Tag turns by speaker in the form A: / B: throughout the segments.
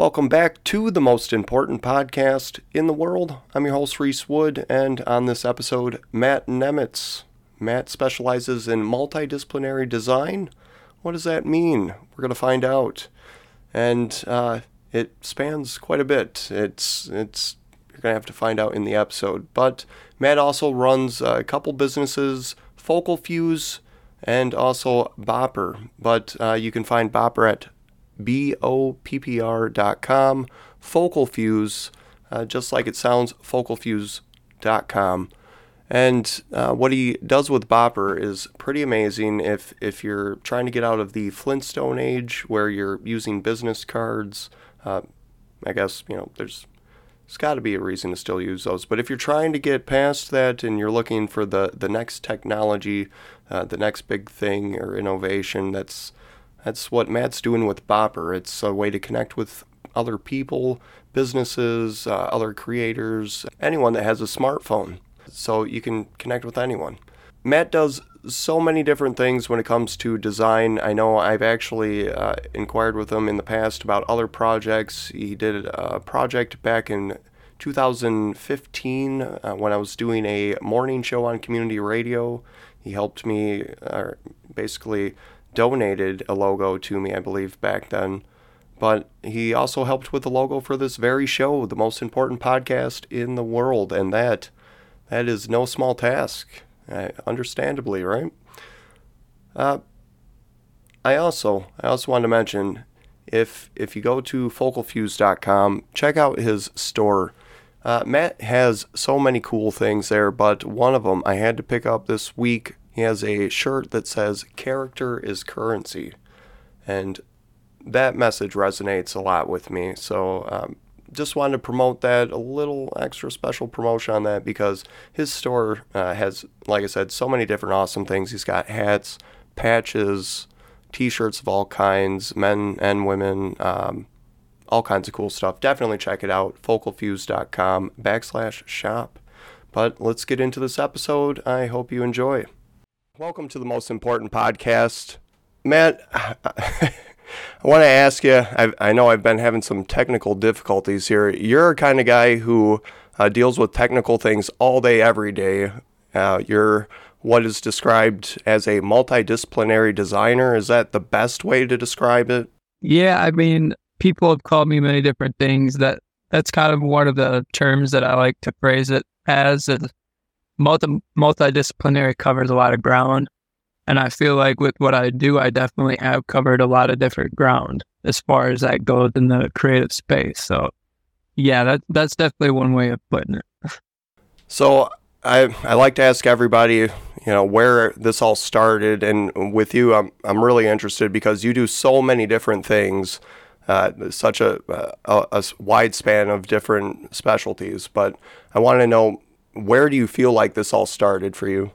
A: Welcome back to the most important podcast in the world. I'm your host, Reese Wood, and on this episode, Matt Nemetz. Matt specializes in multidisciplinary design. What does that mean? We're going to find out. And uh, it spans quite a bit. It's, it's, you're going to have to find out in the episode. But Matt also runs a couple businesses, Focal Fuse and also Bopper. But uh, you can find Bopper at boppr.com, Focal Fuse, uh, just like it sounds, focalfuse.com. And uh, what he does with Bopper is pretty amazing. If if you're trying to get out of the Flintstone age, where you're using business cards, uh, I guess you know there's there's got to be a reason to still use those. But if you're trying to get past that and you're looking for the the next technology, uh, the next big thing or innovation, that's that's what Matt's doing with Bopper. It's a way to connect with other people, businesses, uh, other creators, anyone that has a smartphone. So you can connect with anyone. Matt does so many different things when it comes to design. I know I've actually uh, inquired with him in the past about other projects. He did a project back in 2015 uh, when I was doing a morning show on community radio. He helped me, uh, basically donated a logo to me, I believe, back then. But he also helped with the logo for this very show, the most important podcast in the world, and that that is no small task, understandably, right? Uh, I also I also want to mention if if you go to focalfuse.com, check out his store. Uh, Matt has so many cool things there, but one of them I had to pick up this week he has a shirt that says character is currency. And that message resonates a lot with me. So um, just wanted to promote that, a little extra special promotion on that because his store uh, has, like I said, so many different awesome things. He's got hats, patches, t shirts of all kinds, men and women, um, all kinds of cool stuff. Definitely check it out, focalfuse.com backslash shop. But let's get into this episode. I hope you enjoy. Welcome to the most important podcast. Matt, I want to ask you I, I, know I've been having some technical difficulties here. You're a kind of guy who uh, deals with technical things all day, every day. Uh, you're what is described as a multidisciplinary designer. Is that the best way to describe it?
B: Yeah, I mean, people have called me many different things. That that's kind of one of the terms that I like to phrase it as multi multidisciplinary covers a lot of ground. And I feel like with what I do, I definitely have covered a lot of different ground as far as that goes in the creative space. So yeah, that that's definitely one way of putting it.
A: So I I like to ask everybody, you know, where this all started, and with you, I'm I'm really interested because you do so many different things, uh, such a, a, a wide span of different specialties. But I want to know where do you feel like this all started for you?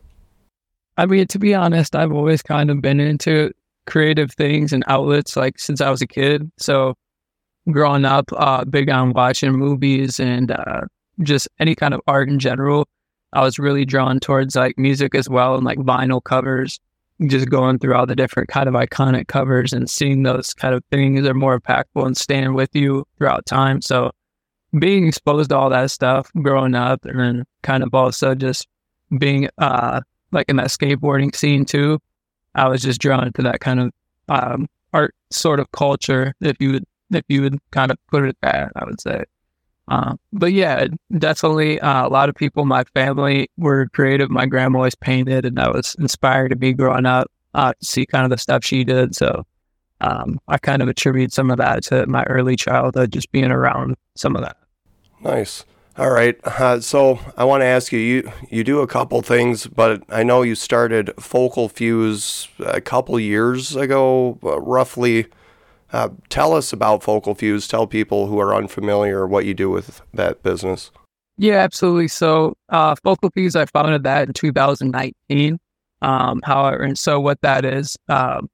B: I mean, to be honest, I've always kind of been into creative things and outlets like since I was a kid. So growing up, uh, big on watching movies and uh, just any kind of art in general. I was really drawn towards like music as well and like vinyl covers, just going through all the different kind of iconic covers and seeing those kind of things are more impactful and staying with you throughout time. So being exposed to all that stuff growing up and kind of also just being uh like in that skateboarding scene too i was just drawn to that kind of um art sort of culture if you would if you would kind of put it that i would say. Uh, but yeah definitely uh, a lot of people my family were creative. My grandma always painted and that was inspired to be growing up uh, to see kind of the stuff she did. So um, i kind of attribute some of that to my early childhood just being around some of that
A: Nice. All right. Uh, so I want to ask you, you you do a couple things, but I know you started Focal Fuse a couple years ago, uh, roughly. Uh, tell us about Focal Fuse. Tell people who are unfamiliar what you do with that business.
B: Yeah, absolutely. So uh, Focal Fuse, I founded that in 2019. Um, however, and so what that is, um,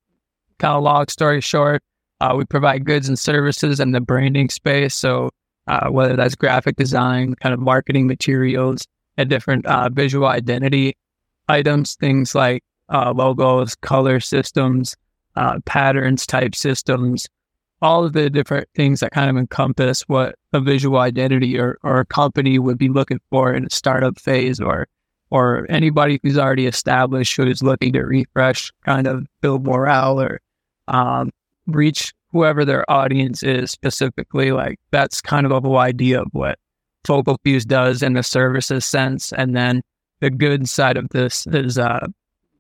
B: kind of long story short, uh, we provide goods and services in the branding space. So uh, whether that's graphic design, kind of marketing materials, and different uh, visual identity items, things like uh, logos, color systems, uh, patterns type systems, all of the different things that kind of encompass what a visual identity or, or a company would be looking for in a startup phase or or anybody who's already established who is looking to refresh, kind of build morale or um, reach whoever their audience is specifically. Like that's kind of a whole idea of what Focal Fuse does in the services sense. And then the good side of this is, uh,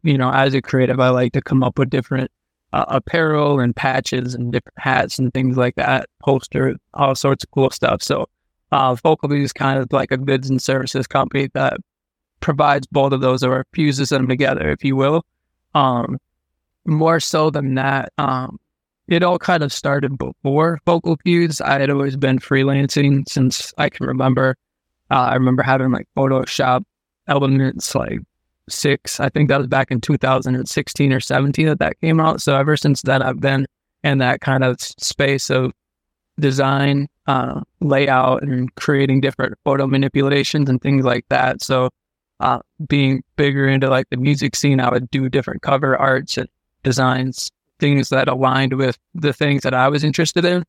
B: you know, as a creative, I like to come up with different uh, apparel and patches and different hats and things like that, poster, all sorts of cool stuff. So, uh, Focal Fuse is kind of like a goods and services company that provides both of those or fuses them together, if you will. Um, more so than that, um, it all kind of started before Focal Fuse. I had always been freelancing since I can remember. Uh, I remember having like Photoshop elements like six. I think that was back in 2016 or 17 that that came out. So ever since then, I've been in that kind of space of design, uh, layout, and creating different photo manipulations and things like that. So uh, being bigger into like the music scene, I would do different cover arts and designs things that aligned with the things that I was interested in.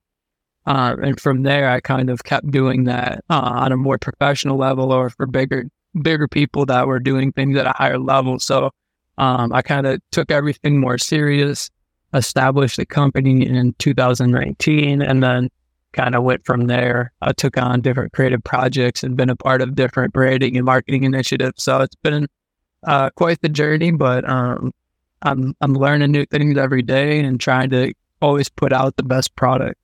B: Uh, and from there, I kind of kept doing that uh, on a more professional level or for bigger, bigger people that were doing things at a higher level. So um, I kind of took everything more serious, established the company in 2019, and then kind of went from there. I took on different creative projects and been a part of different branding and marketing initiatives. So it's been uh, quite the journey, but um, I'm I'm learning new things every day and trying to always put out the best product.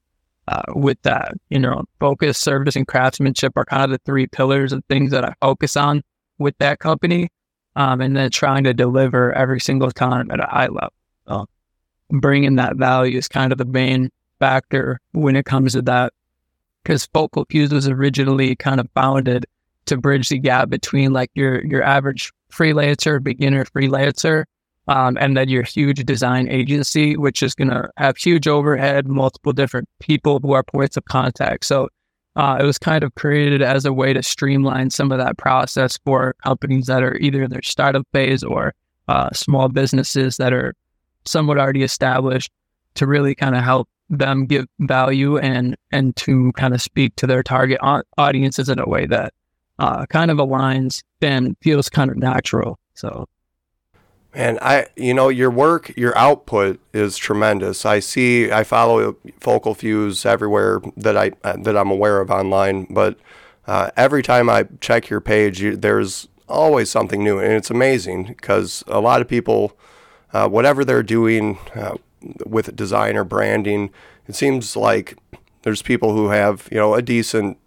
B: Uh, with that, you know, focus, service, and craftsmanship are kind of the three pillars of things that I focus on with that company, um, and then trying to deliver every single time at a high level. Bringing that value is kind of the main factor when it comes to that, because Focal Fuse was originally kind of founded to bridge the gap between like your your average freelancer, beginner freelancer, um, and then your huge design agency, which is going to have huge overhead, multiple different people who are points of contact. So uh, it was kind of created as a way to streamline some of that process for companies that are either in their startup phase or uh, small businesses that are somewhat already established to really kind of help them give value and and to kind of speak to their target audiences in a way that uh, kind of aligns and feels kind of natural. So
A: and I, you know, your work, your output is tremendous. I see, I follow Focal Fuse everywhere that I that I'm aware of online. But uh, every time I check your page, you, there's always something new, and it's amazing because a lot of people, uh, whatever they're doing uh, with design or branding, it seems like there's people who have you know a decent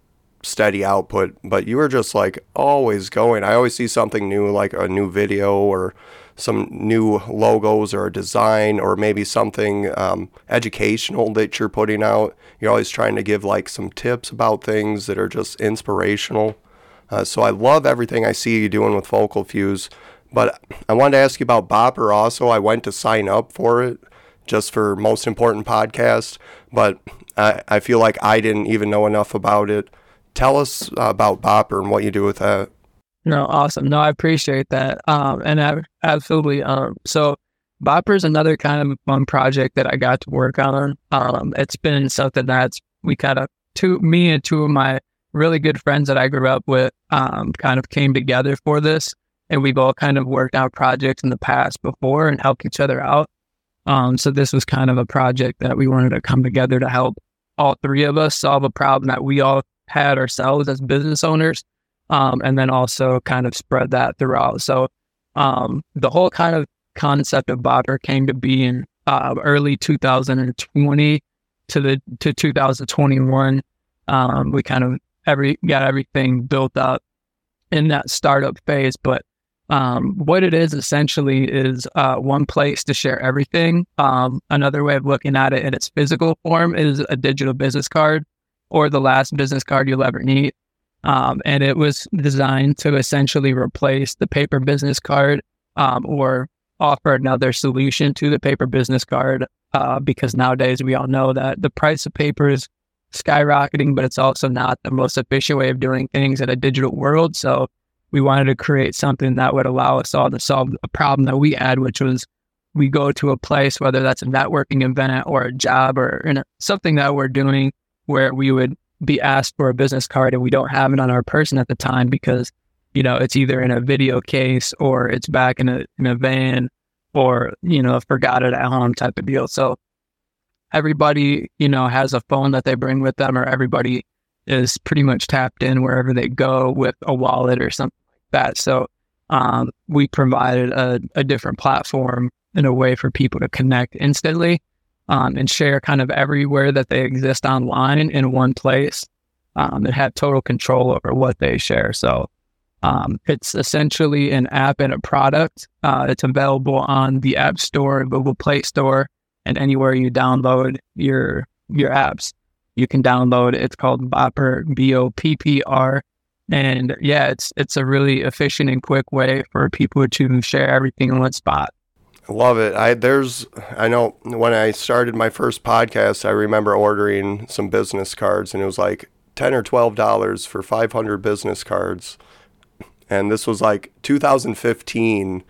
A: steady output, but you are just like always going. I always see something new, like a new video or some new logos or a design or maybe something um, educational that you're putting out. You're always trying to give like some tips about things that are just inspirational. Uh, so I love everything I see you doing with Focal Fuse. But I wanted to ask you about Bopper also. I went to sign up for it just for most important podcast, but I, I feel like I didn't even know enough about it. Tell us about Bopper and what you do with that.
B: No, awesome. No, I appreciate that. Um, and I, absolutely. Um, so Bopper is another kind of fun project that I got to work on. Um, it's been something that's we kind of two me and two of my really good friends that I grew up with um, kind of came together for this, and we've all kind of worked out projects in the past before and helped each other out. Um, so this was kind of a project that we wanted to come together to help all three of us solve a problem that we all had ourselves as business owners um, and then also kind of spread that throughout. So um, the whole kind of concept of Bopper came to be in uh, early 2020 to the to 2021. Um, we kind of every got everything built up in that startup phase, but um, what it is essentially is uh, one place to share everything. Um, another way of looking at it in its physical form is a digital business card or the last business card you'll ever need. Um, and it was designed to essentially replace the paper business card um, or offer another solution to the paper business card uh, because nowadays we all know that the price of paper is skyrocketing, but it's also not the most efficient way of doing things in a digital world. So we wanted to create something that would allow us all to solve a problem that we had, which was we go to a place, whether that's a networking event or a job or something that we're doing where we would be asked for a business card and we don't have it on our person at the time because, you know, it's either in a video case or it's back in a, in a van or, you know, forgot it at home type of deal. So everybody, you know, has a phone that they bring with them or everybody is pretty much tapped in wherever they go with a wallet or something like that. So um, we provided a, a different platform in a way for people to connect instantly um, and share kind of everywhere that they exist online in one place um, and have total control over what they share. So um, it's essentially an app and a product. Uh, it's available on the App Store, Google Play Store, and anywhere you download your your apps. You can download. It's called Boppr, B O P P R. And yeah, it's it's a really efficient and quick way for people to share everything in one spot.
A: Love it. I there's I know when I started my first podcast, I remember ordering some business cards and it was like 10 or 12 dollars for 500 business cards. And this was like 2015,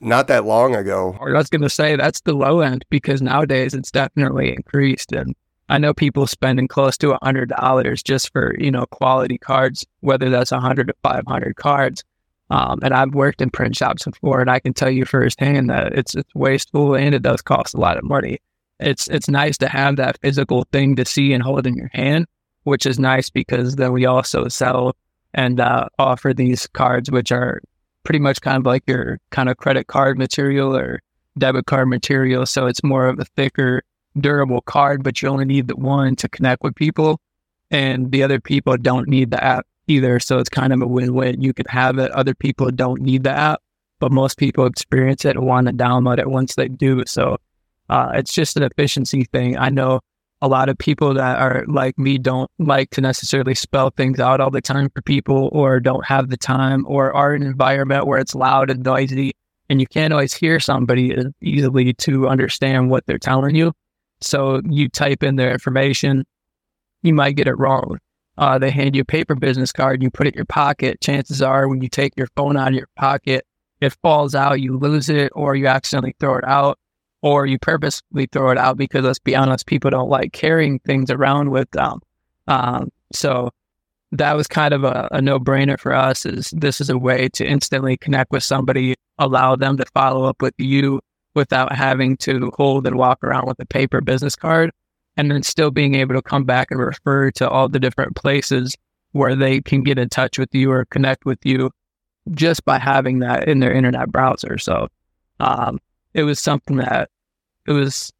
A: not that long ago.
B: I was going to say that's the low end because nowadays it's definitely increased and I know people spending close to a hundred dollars just for, you know, quality cards, whether that's a hundred to five hundred cards. Um, and I've worked in print shops before, and I can tell you firsthand that it's it's wasteful and it does cost a lot of money. It's it's nice to have that physical thing to see and hold in your hand, which is nice because then we also sell and uh, offer these cards, which are pretty much kind of like your kind of credit card material or debit card material. So it's more of a thicker, durable card, but you only need the one to connect with people, and the other people don't need the app either. So it's kind of a win win. You can have it. Other people don't need the app, but most people experience it and want to download it once they do. So uh, it's just an efficiency thing. I know a lot of people that are like me don't like to necessarily spell things out all the time for people or don't have the time or are in an environment where it's loud and noisy and you can't always hear somebody easily to understand what they're telling you. So you type in their information, you might get it wrong uh, they hand you a paper business card, and you put it in your pocket. Chances are, when you take your phone out of your pocket, it falls out, you lose it, or you accidentally throw it out, or you purposely throw it out because let's be honest, people don't like carrying things around with them. Um, so that was kind of a, a no brainer for us. Is this is a way to instantly connect with somebody, allow them to follow up with you without having to hold and walk around with a paper business card and then still being able to come back and refer to all the different places where they can get in touch with you or connect with you just by having that in their internet browser. So um, it was something that it was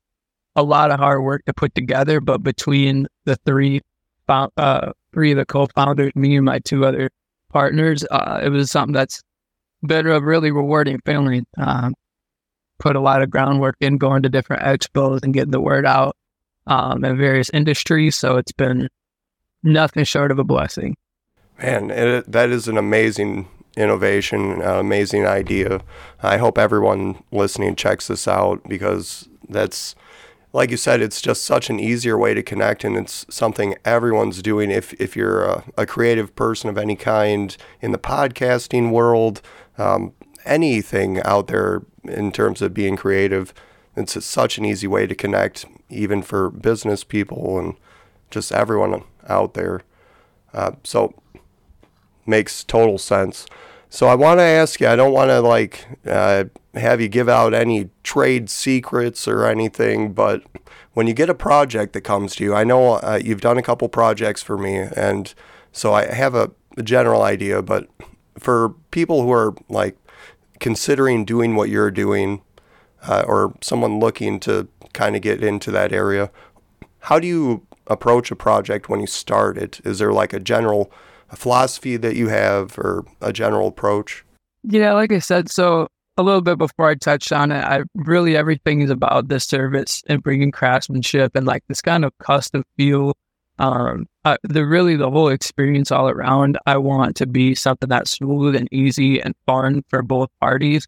B: a lot of hard work to put together, but between the three, uh, three of the co-founders, me and my two other partners, uh, it was something that's been a really rewarding feeling. Um, put a lot of groundwork in going to different expos and getting the word out um, in various industries. So it's been nothing short of a blessing.
A: Man, it, that is an amazing innovation, uh, amazing idea. I hope everyone listening checks this out because that's, like you said, it's just such an easier way to connect, and it's something everyone's doing. If if you're a, a creative person of any kind in the podcasting world, um, anything out there in terms of being creative, it's such an easy way to connect even for business people and just everyone out there. Uh, so makes total sense. So I want to ask you. I don't want to like uh, have you give out any trade secrets or anything, but when you get a project that comes to you, I know uh, you've done a couple projects for me, and so I have a, a general idea. But for people who are like considering doing what you're doing, uh, or someone looking to kind of get into that area. How do you approach a project when you start it? Is there like a general philosophy that you have or a general approach?
B: Yeah, like I said, so a little bit before I touched on it, I really everything is about the service and bringing craftsmanship and like this kind of custom feel. Um, uh, the really the whole experience all around. I want to be something that's smooth and easy and fun for both parties.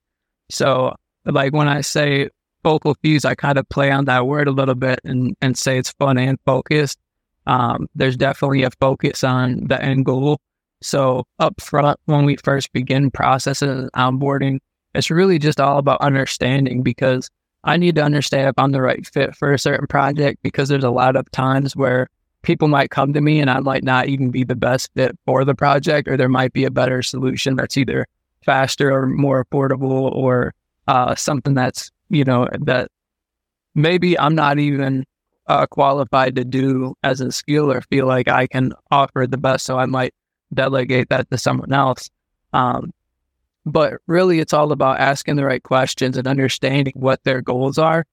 B: So, like when I say focal fuse, I kind of play on that word a little bit and, and say it's fun and focused. Um, there's definitely a focus on the end goal. So up front, when we first begin processing and onboarding, it's really just all about understanding because I need to understand if I'm the right fit for a certain project because there's a lot of times where people might come to me and I might not even be the best fit for the project, or there might be a better solution that's either faster or more affordable or uh, something that's, you know, that maybe I'm not even uh, qualified to do as a skill or feel like I can offer the best. So I might delegate that to someone else. Um, but really, it's all about asking the right questions and understanding what their goals are.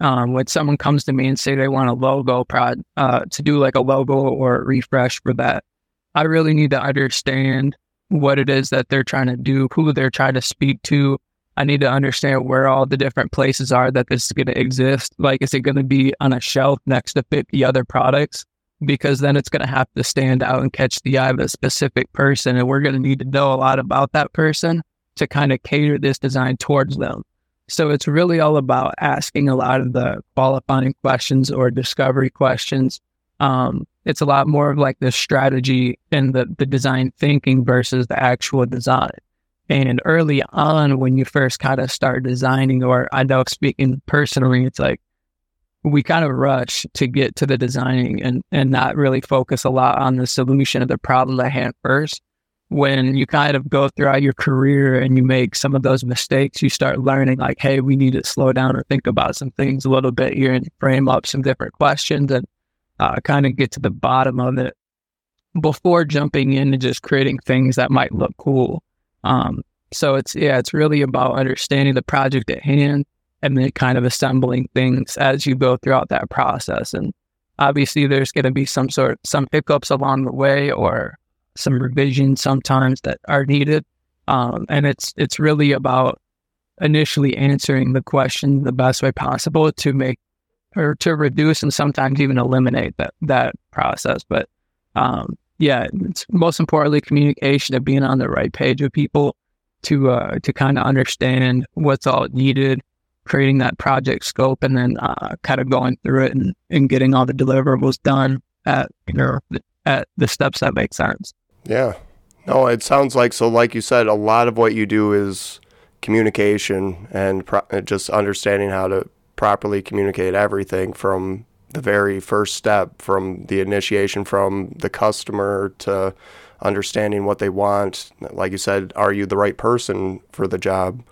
B: Um, when someone comes to me and say they want a logo prod uh, to do like a logo or a refresh for that, I really need to understand what it is that they're trying to do, who they're trying to speak to. I need to understand where all the different places are that this is going to exist. Like, is it going to be on a shelf next to 50 other products? Because then it's going to have to stand out and catch the eye of a specific person. And we're going to need to know a lot about that person to kind of cater this design towards them. So it's really all about asking a lot of the qualifying questions or discovery questions. Um, it's a lot more of like the strategy and the, the design thinking versus the actual design. And early on, when you first kind of start designing, or I know speaking personally, it's like we kind of rush to get to the designing and, and not really focus a lot on the solution of the problem at hand first when you kind of go throughout your career and you make some of those mistakes, you start learning like, hey, we need to slow down or think about some things a little bit here and frame up some different questions and uh, kind of get to the bottom of it before jumping in and just creating things that might look cool. Um, so it's yeah, it's really about understanding the project at hand and then kind of assembling things as you go throughout that process. And obviously, there's going to be some sort some hiccups along the way or some revisions sometimes that are needed. Um, and it's it's really about initially answering the question the best way possible to make or to reduce and sometimes even eliminate that that process. But um, yeah, it's most importantly communication of being on the right page with people to uh, to kind of understand what's all needed, creating that project scope, and then uh, kind of going through it and, and getting all the deliverables done at you know at the steps that make sense.
A: Yeah. No, it sounds like so. Like you said, a lot of what you do is communication and pro- just understanding how to properly communicate everything from the very first step, from the initiation from the customer to understanding what they want. Like you said, are you the right person for the job?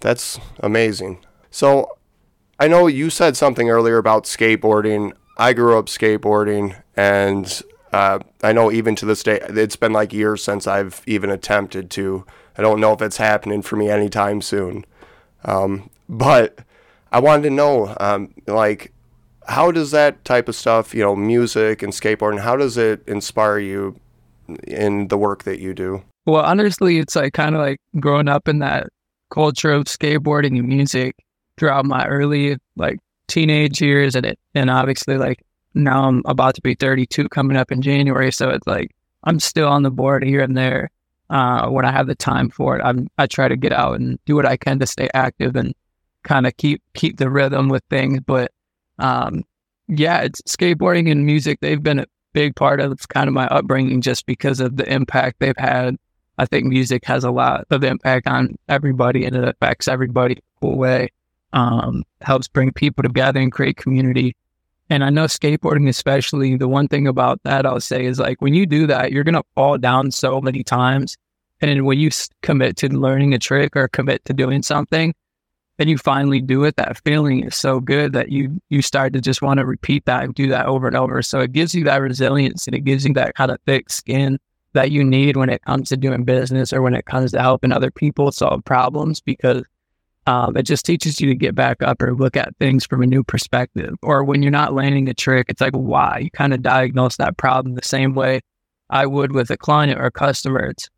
A: That's amazing. So I know you said something earlier about skateboarding. I grew up skateboarding and uh, I know even to this day, it's been like years since I've even attempted to. I don't know if it's happening for me anytime soon. Um, but I wanted to know, um, like, how does that type of stuff, you know, music and skateboarding, how does it inspire you in the work that you do?
B: Well, honestly, it's like kind of like growing up in that culture of skateboarding and music throughout my early like teenage years, and it, and obviously like now I'm about to be 32 coming up in January. So it's like I'm still on the board here and there. Uh, when I have the time for it, I'm, I try to get out and do what I can to stay active and kind of keep keep the rhythm with things. But um, yeah, it's skateboarding and music. They've been a big part of kind of my upbringing just because of the impact they've had. I think music has a lot of impact on everybody and it affects everybody in a way. Um, helps bring people together and create community. And I know skateboarding, especially, the one thing about that I'll say is like when you do that, you're going to fall down so many times. And when you commit to learning a trick or commit to doing something, and you finally do it, that feeling is so good that you you start to just want to repeat that and do that over and over. So it gives you that resilience and it gives you that kind of thick skin that you need when it comes to doing business or when it comes to helping other people solve problems because um, it just teaches you to get back up or look at things from a new perspective. Or when you're not landing a trick, it's like, why? You kind of diagnose that problem the same way I would with a client or a customer. It's,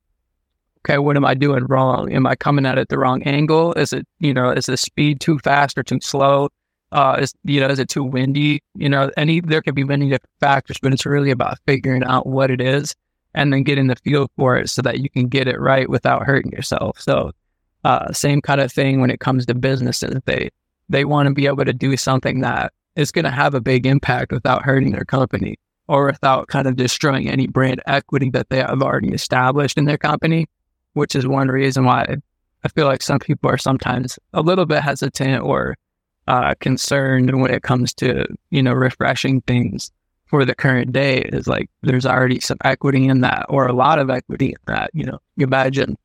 B: okay, what am I doing wrong? Am I coming at it the wrong angle? Is it, you know, is the speed too fast or too slow? Uh, is, you know, is it too windy? You know, any, there could be many different factors, but it's really about figuring out what it is and then getting the feel for it so that you can get it right without hurting yourself. So uh, same kind of thing when it comes to businesses. They they want to be able to do something that is going to have a big impact without hurting their company or without kind of destroying any brand equity that they have already established in their company, which is one reason why I feel like some people are sometimes a little bit hesitant or uh, concerned when it comes to you know refreshing things for the current day is like there's already some equity in that or a lot of equity in that. You know, you imagine,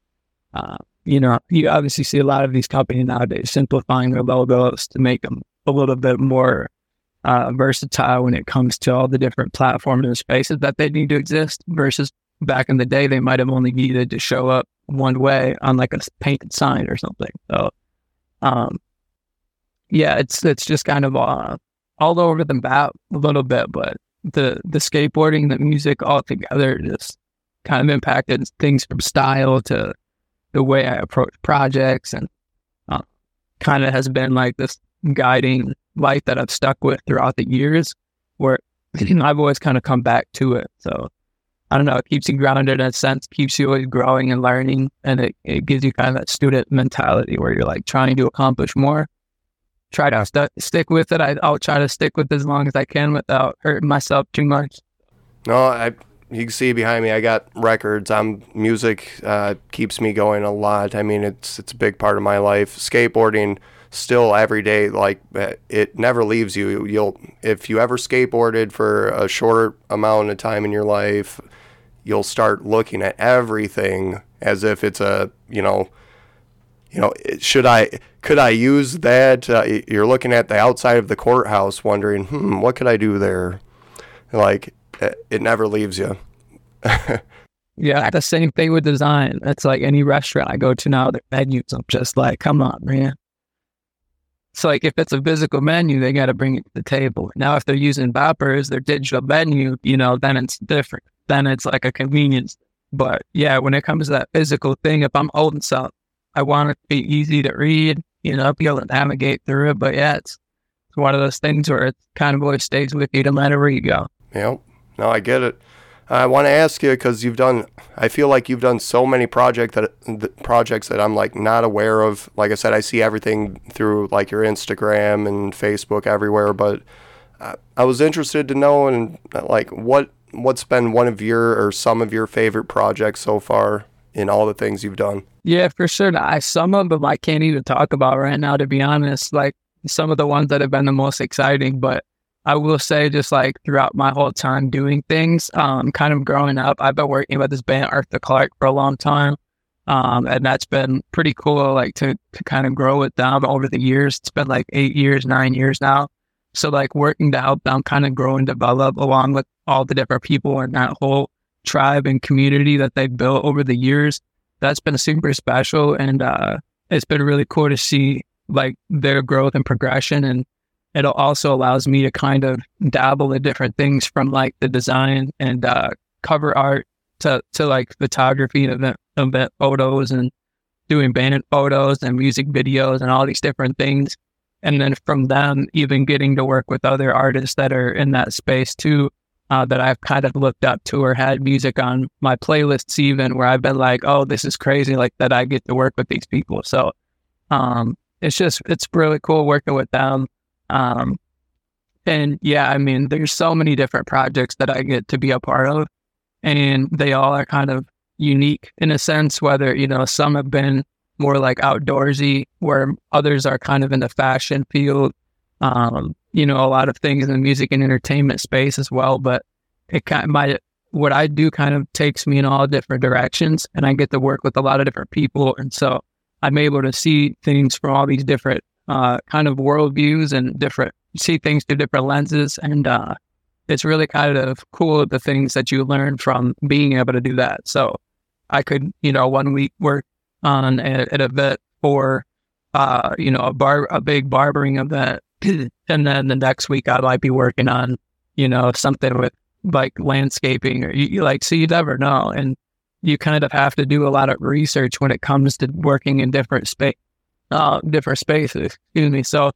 B: uh, you know, you obviously see a lot of these companies nowadays simplifying their logos to make them a little bit more uh, versatile when it comes to all the different platforms and spaces that they need to exist versus back in the day, they might have only needed to show up one way on like a painted sign or something. So, um, yeah, it's it's just kind of uh, all over the map a little bit, but the the skateboarding, the music all together just kind of impacted things from style to the way I approach projects, and uh, kind of has been like this guiding light that I've stuck with throughout the years, where I've always kind of come back to it. So I don't know, it keeps you grounded in a sense, keeps you always growing and learning. And it, it gives you kind of that student mentality where you're like trying to accomplish more. Try to st- stick with it. I, I'll try to stick with as long as I can without hurting myself too much.
A: No, I you can see behind me. I got records. I'm music uh, keeps me going a lot. I mean, it's it's a big part of my life. Skateboarding still every day like it never leaves you you'll if you ever skateboarded for a short amount of time in your life you'll start looking at everything as if it's a you know you know should i could i use that? Uh, you're looking at the outside of the courthouse wondering hmm what could i do there? Like it never leaves you.
B: Yeah the same thing with design. It's like any restaurant i go to now the menus i'm just like come on man. It's like if it's a physical menu, they got to bring it to the table. Now, if they're using Boppers, their digital menu, you know, then it's different then it's like a convenience. But yeah, when it comes to that physical thing, if I'm holding something, I want it to be easy to read, you know, be able to navigate through it. But yeah, it's, it's one of those things where it kind of always stays with you no matter where you go.
A: Yep. No, I get it. I want to ask you because you've done. I feel like you've done so many project that projects that I'm like not aware of. Like I said, I see everything through like your Instagram and Facebook everywhere. But uh, I was interested to know and like what what's been one of your or some of your favorite projects so far in all the things you've done?
B: Yeah, for sure. I some of them I can't even talk about right now, to be honest. Like some of the ones that have been the most exciting, but I will say just like throughout my whole time doing things, um, kind of growing up, I've been working with this band Arthur Clark for a long time. Um, and that's been pretty cool, like to, to kind of grow with them over the years. It's been like eight years, nine years now. So like working to help them kind of grow and develop along with all the different people in that whole tribe and community that they've built over the years. That's been super special. And uh, it's been really cool to see like their growth and progression. And it also allows me to kind of dabble in different things from like the design and uh, cover art to, to like photography and event, event photos and doing band photos and music videos and all these different things and then from them even getting to work with other artists that are in that space too uh, that i've kind of looked up to or had music on my playlists even where i've been like oh this is crazy like that i get to work with these people so um, it's just it's really cool working with them um, and yeah i mean there's so many different projects that i get to be a part of and they all are kind of unique in a sense whether you know some have been more like outdoorsy, where others are kind of in the fashion field. Um, you know, a lot of things in the music and entertainment space as well. But it kind of my what I do kind of takes me in all different directions, and I get to work with a lot of different people, and so I'm able to see things from all these different uh, kind of worldviews and different see things through different lenses, and uh, it's really kind of cool the things that you learn from being able to do that. So I could, you know, one week work on a, an event for, uh, you know, a bar, a big barbering event. and then the next week I might be working on, you know, something with like landscaping or you, you like, so you never know. And you kind of have to do a lot of research when it comes to working in different space, uh, different spaces. Excuse me. So,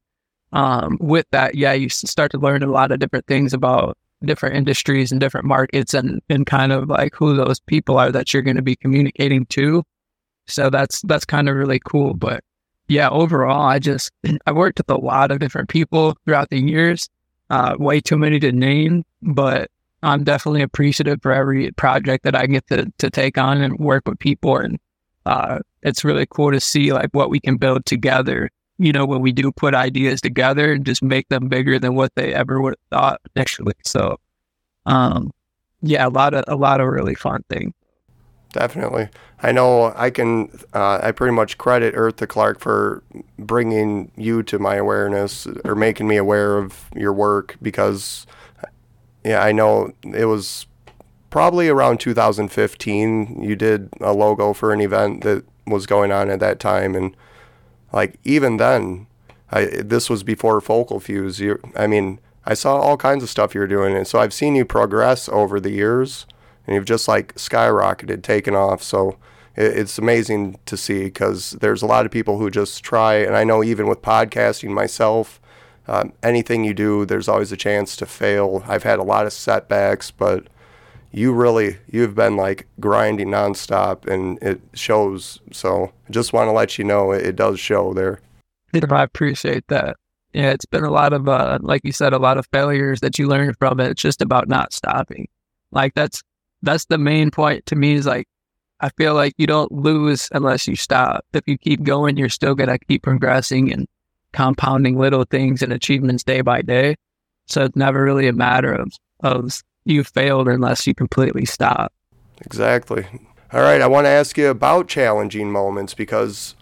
B: um, with that, yeah, you start to learn a lot of different things about different industries and different markets and, and kind of like who those people are that you're going to be communicating to. So that's that's kind of really cool. But yeah, overall, I just I worked with a lot of different people throughout the years. Uh, way too many to name, but I'm definitely appreciative for every project that I get to to take on and work with people. And uh, it's really cool to see like what we can build together you know, when we do put ideas together and just make them bigger than what they ever would have thought initially. So, um, yeah, a lot of a lot of really fun things.
A: Definitely. I know I can, uh, I pretty much credit Eartha Clark for bringing you to my awareness or making me aware of your work because, yeah, I know it was probably around 2015 you did a logo for an event that was going on at that time. And like, even then, I, this was before Focal Fuse. You, I mean, I saw all kinds of stuff you were doing. And so I've seen you progress over the years and you've just like skyrocketed, taken off. So it, it's amazing to see because there's a lot of people who just try, and I know even with podcasting myself, um, anything you do, there's always a chance to fail. I've had a lot of setbacks, but you really you've been like grinding nonstop, and it shows. So I just want to let you know it, it does show there.
B: I appreciate that. Yeah, it's been a lot of, uh, like you said, a lot of failures that you learn from it. It's just about not stopping. Like that's that's the main point to me is like I feel like you don't lose unless you stop. If you keep going, you're still gonna keep progressing and compounding little things and achievements day by day. So it's never really a matter of of you failed unless you completely stop.
A: Exactly. All right, I want to ask you about challenging moments because,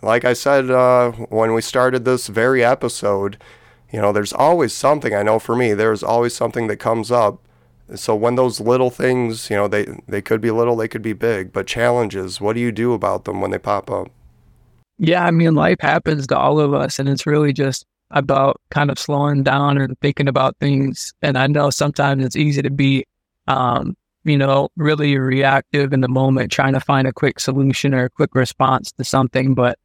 A: like I said uh, when we started this very episode, you know, there's always something. I know for me, there's always something that comes up so when those little things, you know, they they could be little, they could be big, but challenges, what do you do about them when they pop up?
B: Yeah, I mean, life happens to all of us, and it's really just about kind of slowing down and thinking about things. And I know sometimes it's easy to be, um, you know, really reactive in the moment, trying to find a quick solution or a quick response to something. But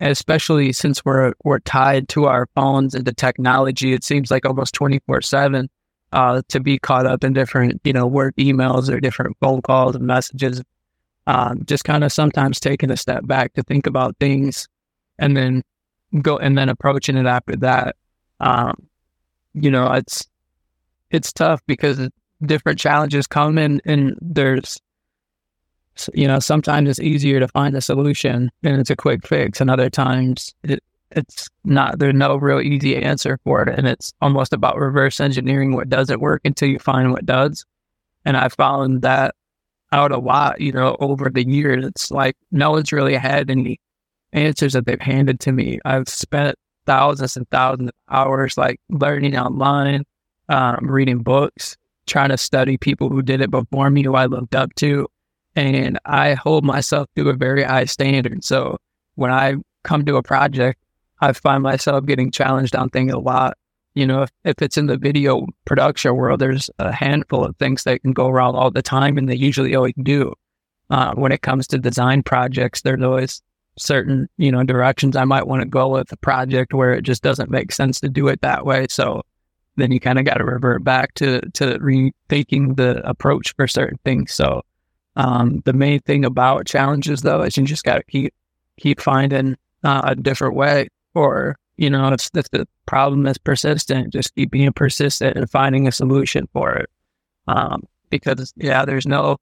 B: especially since we're we're tied to our phones and the technology, it seems like almost twenty four seven uh, to be caught up in different, you know, work emails or different phone calls and messages. Um, just kind of sometimes taking a step back to think about things and then go and then approaching it after that. Um, you know, it's it's tough because different challenges come in and there's you know sometimes it's easier to find a solution and it's a quick fix and other times it, it's not there's no real easy answer for it and it's almost about reverse engineering what doesn't work until you find what does. And i found that out a lot you know over the years. It's like no one's really had any answers that they've handed to me. I've spent thousands and thousands of hours like learning online um, reading books trying to study people who did it before me who i looked up to and i hold myself to a very high standard. So when i come to a project I find myself getting challenged on things a lot. You know, if, if it's in the video production world, there's a handful of things that can go wrong all the time, and they usually always do. Uh, when it comes to design projects, there's always certain, you know, directions I might want to go with a project where it just doesn't make sense to do it that way. So then you kind of got to revert back to to rethinking the approach for certain things. So um, the main thing about challenges, though, is you just got to keep keep finding uh, a different way or you know if, if the problem is persistent just keep being persistent and finding a solution for it. Um, because yeah there's no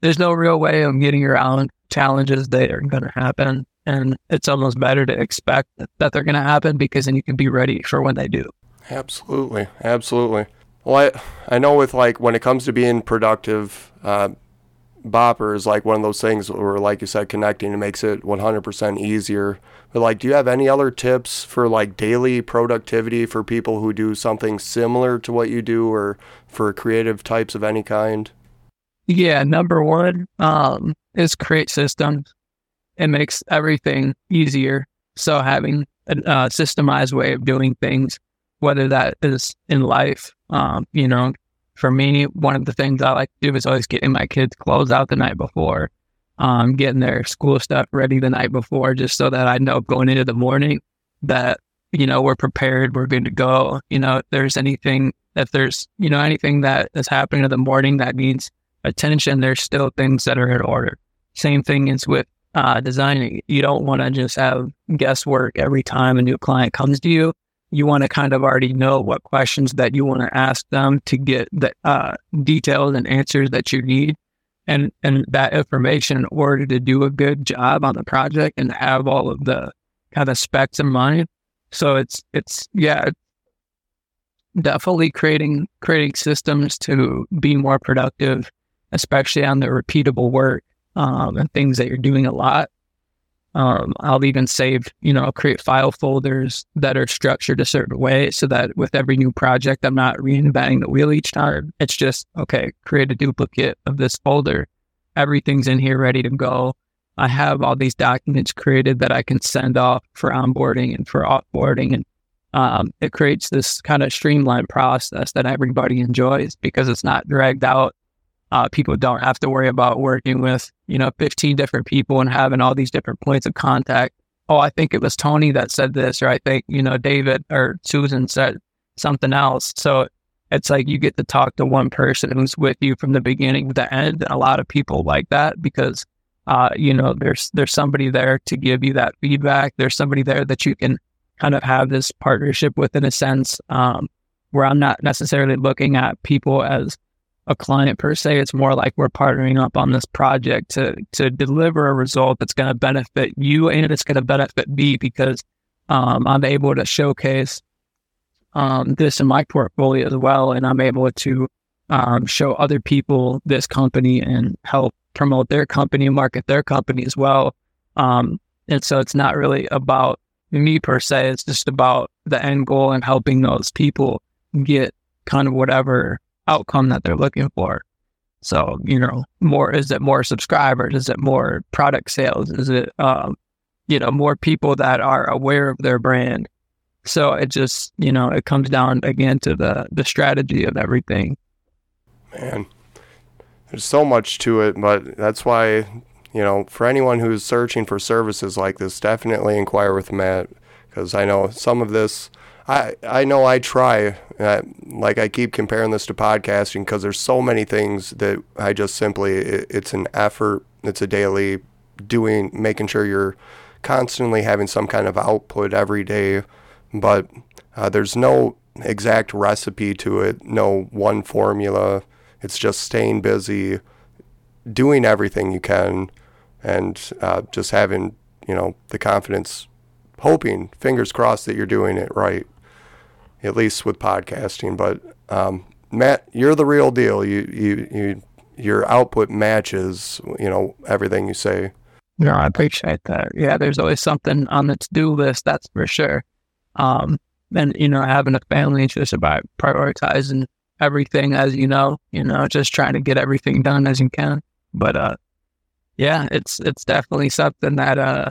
B: there's no real way of getting around challenges that are going to happen. And it's almost better to expect that they're going to happen because then you can be ready for when they do.
A: Absolutely. Absolutely. Well i, I know with like when it comes to being productive uh, Bopper is like one of those things where, like you said, connecting it makes it 100% easier. But like, do you have any other tips for like daily productivity for people who do something similar to what you do, or for creative types of any kind?
B: Yeah, number one um, is create systems. It makes everything easier. So having a uh, systemized way of doing things, whether that is in life, um, you know, for me, one of the things I like to do is always getting my kids' clothes out the night before, um, getting their school stuff ready the night before, just so that I know going into the morning that, you know, we're prepared, we're good to go. You know, if there's anything, if there's, you know, anything that is happening in the morning that needs attention, there's still things that are in order. Same thing is with uh, designing. You don't want to just have guesswork every time a new client comes to you you want to kind of already know what questions that you want to ask them to get the uh, details and answers that you need and and that information in order to do a good job on the project and have all of the kind of specs in mind So it's it's yeah, definitely creating creating systems to be more productive, especially on the repeatable work um, and things that you're doing a lot. Um, I'll even save, you know, create file folders that are structured a certain way so that with every new project, I'm not reinventing the wheel each time. It's just, okay, create a duplicate of this folder. Everything's in here ready to go. I have all these documents created that I can send off for onboarding and for offboarding. And um, it creates this kind of streamlined process that everybody enjoys because it's not dragged out uh, people don't have to worry about working with, you know, 15 different people and having all these different points of contact. Oh, I think it was Tony that said this, or I think, you know, David or Susan said something else. So it's like you get to talk to one person who's with you from the beginning to the end. And a lot of people like that because, uh, you know, there's, there's somebody there to give you that feedback. There's somebody there that you can kind of have this partnership with in a sense, um, where I'm not necessarily looking at people as, a client per se. It's more like we're partnering up on this project to to deliver a result that's going to benefit you and it's going to benefit me because um, I'm able to showcase um, this in my portfolio as well, and I'm able to um, show other people this company and help promote their company, market their company as well. Um, and so it's not really about me per se. It's just about the end goal and helping those people get kind of whatever outcome that they're looking for. So, you know, more is it more subscribers? Is it more product sales? Is it, um, you know, more people that are aware of their brand? So it just, you know, it comes down again to the the strategy of everything.
A: Man, there's so much to it, but that's why, you know, for anyone who's searching for services like this, definitely inquire with Matt because I know some of this I I know I try. Uh, like I keep comparing this to podcasting because there's so many things that I just simply it, it's an effort. It's a daily doing, making sure you're constantly having some kind of output every day. But uh, there's no exact recipe to it. No one formula. It's just staying busy, doing everything you can, and uh, just having you know the confidence hoping, fingers crossed, that you're doing it right at least with podcasting. But um, Matt, you're the real deal. You you you your output matches you know everything you say.
B: No, I appreciate that. Yeah, there's always something on the to do list. That's for sure. Um, and you know, having a family is just about prioritizing everything, as you know. You know, just trying to get everything done as you can. But uh, yeah, it's it's definitely something that uh,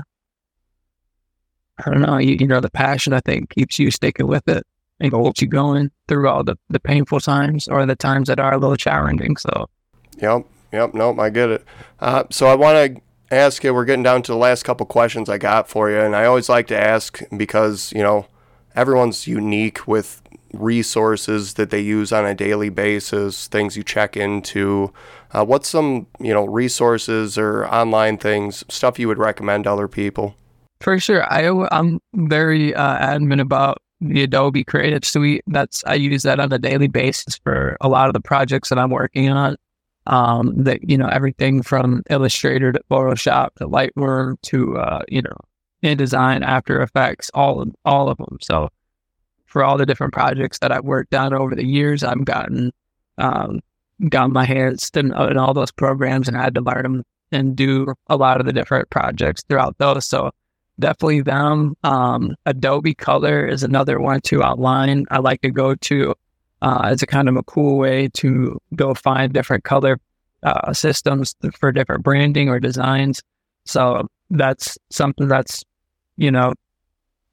B: I don't know. You, you know, the passion I think keeps you sticking with it and keeps you going through all the, the painful times or the times that are a little challenging. So,
A: yep, yep, nope, I get it. Uh, so I want to ask you. We're getting down to the last couple questions I got for you, and I always like to ask because you know everyone's unique with resources that they use on a daily basis, things you check into. Uh, what's some you know resources or online things, stuff you would recommend to other people?
B: For sure, I I'm very uh, adamant about the Adobe Creative Suite. That's I use that on a daily basis for a lot of the projects that I'm working on. Um, that you know everything from Illustrator to Photoshop to Lightroom to uh, you know InDesign, After Effects, all of all of them. So for all the different projects that I've worked on over the years, I've gotten um, gotten my hands in, in all those programs and I had to learn them and do a lot of the different projects throughout those. So definitely them. Um, Adobe Color is another one to outline. I like to go to uh, as a kind of a cool way to go find different color uh, systems for different branding or designs. So that's something that's, you know,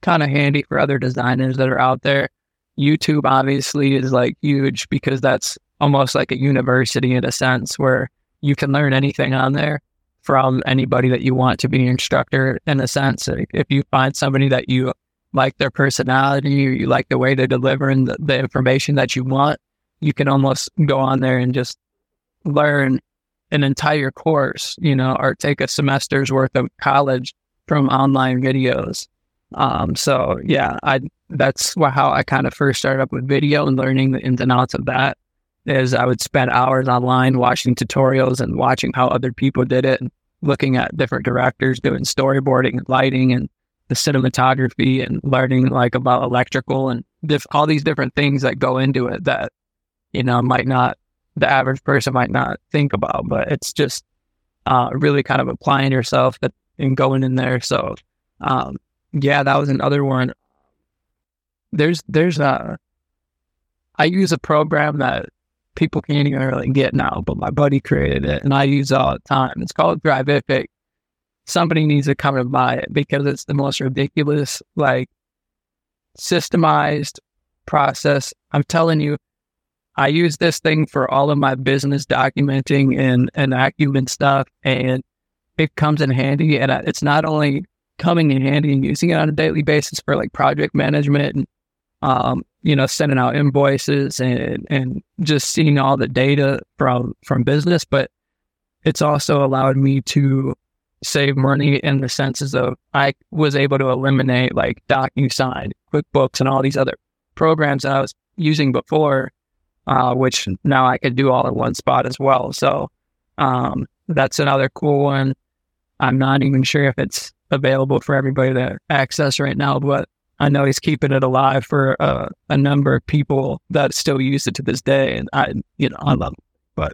B: kind of handy for other designers that are out there. YouTube obviously is like huge because that's almost like a university in a sense where you can learn anything on there from anybody that you want to be an instructor in a sense. If you find somebody that you like their personality you like the way they deliver and the, the information that you want, you can almost go on there and just learn an entire course, you know, or take a semester's worth of college from online videos. Um, so yeah, I that's how I kind of first started up with video and learning the ins and outs of that is I would spend hours online watching tutorials and watching how other people did it, and looking at different directors doing storyboarding and lighting and the cinematography and learning like about electrical and diff- all these different things that go into it that you know might not the average person might not think about, but it's just uh, really kind of applying yourself and going in there. So um, yeah, that was another one. There's there's a I use a program that people can't even really get now, but my buddy created it and I use it all the time. It's called Thrivific. Somebody needs to come and buy it because it's the most ridiculous, like systemized process. I'm telling you, I use this thing for all of my business documenting and, and acumen stuff, and it comes in handy. And it's not only coming in handy and using it on a daily basis for like project management and um, you know, sending out invoices and and just seeing all the data from from business, but it's also allowed me to save money in the senses of I was able to eliminate like DocuSign, QuickBooks, and all these other programs that I was using before, uh, which now I could do all in one spot as well. So um, that's another cool one. I'm not even sure if it's available for everybody to access right now, but I know he's keeping it alive for uh, a number of people that still use it to this day, and I, you know, I love. But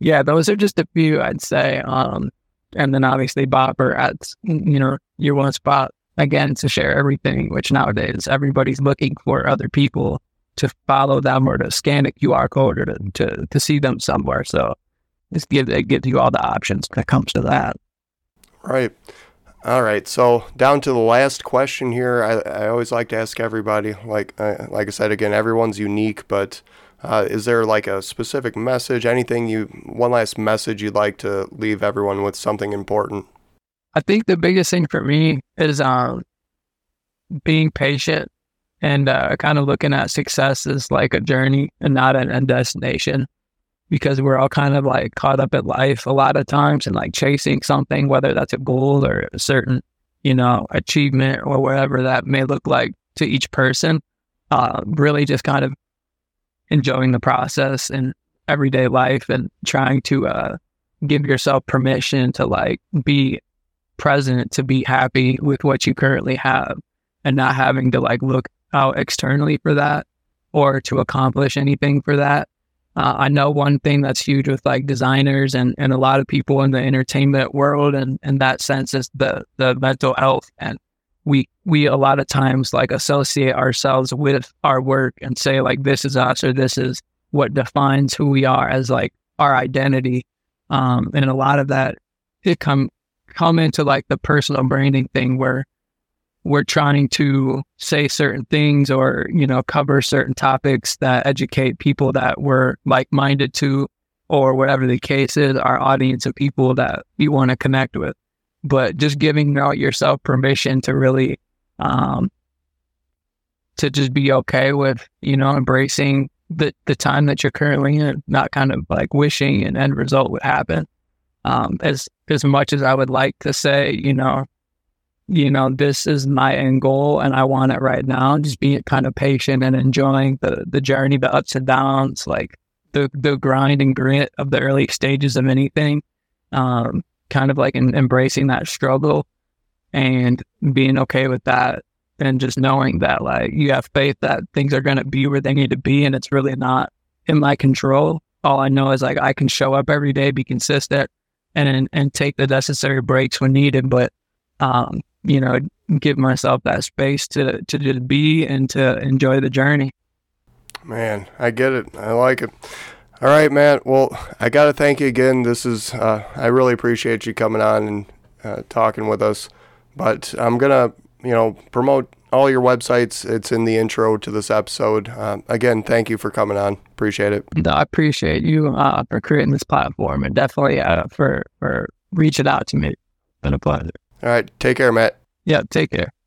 B: yeah, those are just a few I'd say. Um, and then obviously Bopper adds, you know, your one spot again to share everything, which nowadays everybody's looking for other people to follow them or to scan a QR code or to, to, to see them somewhere. So just give it gives you all the options that comes to that.
A: Right. All right, so down to the last question here. I, I always like to ask everybody, like uh, like I said again, everyone's unique, but uh, is there like a specific message, anything you, one last message you'd like to leave everyone with something important?
B: I think the biggest thing for me is um, being patient and uh, kind of looking at success as like a journey and not a destination because we're all kind of like caught up in life a lot of times and like chasing something, whether that's a goal or a certain, you know, achievement or whatever that may look like to each person. Uh, really just kind of enjoying the process and everyday life and trying to uh, give yourself permission to like be present, to be happy with what you currently have and not having to like look out externally for that or to accomplish anything for that uh, I know one thing that's huge with like designers and, and a lot of people in the entertainment world and, in that sense is the, the mental health. And we, we a lot of times like associate ourselves with our work and say like, this is us or this is what defines who we are as like our identity. Um, and a lot of that, it come, come into like the personal branding thing where we're trying to say certain things or you know cover certain topics that educate people that we're like-minded to or whatever the case is our audience of people that you want to connect with. But just giving yourself permission to really um to just be okay with you know embracing the the time that you're currently in not kind of like wishing an end result would happen. Um as as much as i would like to say you know you know, this is my end goal and I want it right now. Just being kind of patient and enjoying the the journey, the ups and downs, like the the grind and grit of the early stages of anything. Um, kind of like in, embracing that struggle and being okay with that and just knowing that like you have faith that things are gonna be where they need to be and it's really not in my control. All I know is like I can show up every day, be consistent and and take the necessary breaks when needed, but um, you know, give myself that space to to just be and to enjoy the journey.
A: Man, I get it. I like it. All right, Matt. Well, I got to thank you again. This is uh, I really appreciate you coming on and uh, talking with us. But I'm gonna, you know, promote all your websites. It's in the intro to this episode. Uh, again, thank you for coming on. Appreciate it.
B: I appreciate you uh, for creating this platform and definitely uh, for for reaching out to me. It's been a pleasure.
A: All right. Take care, Matt.
B: Yeah. Take care.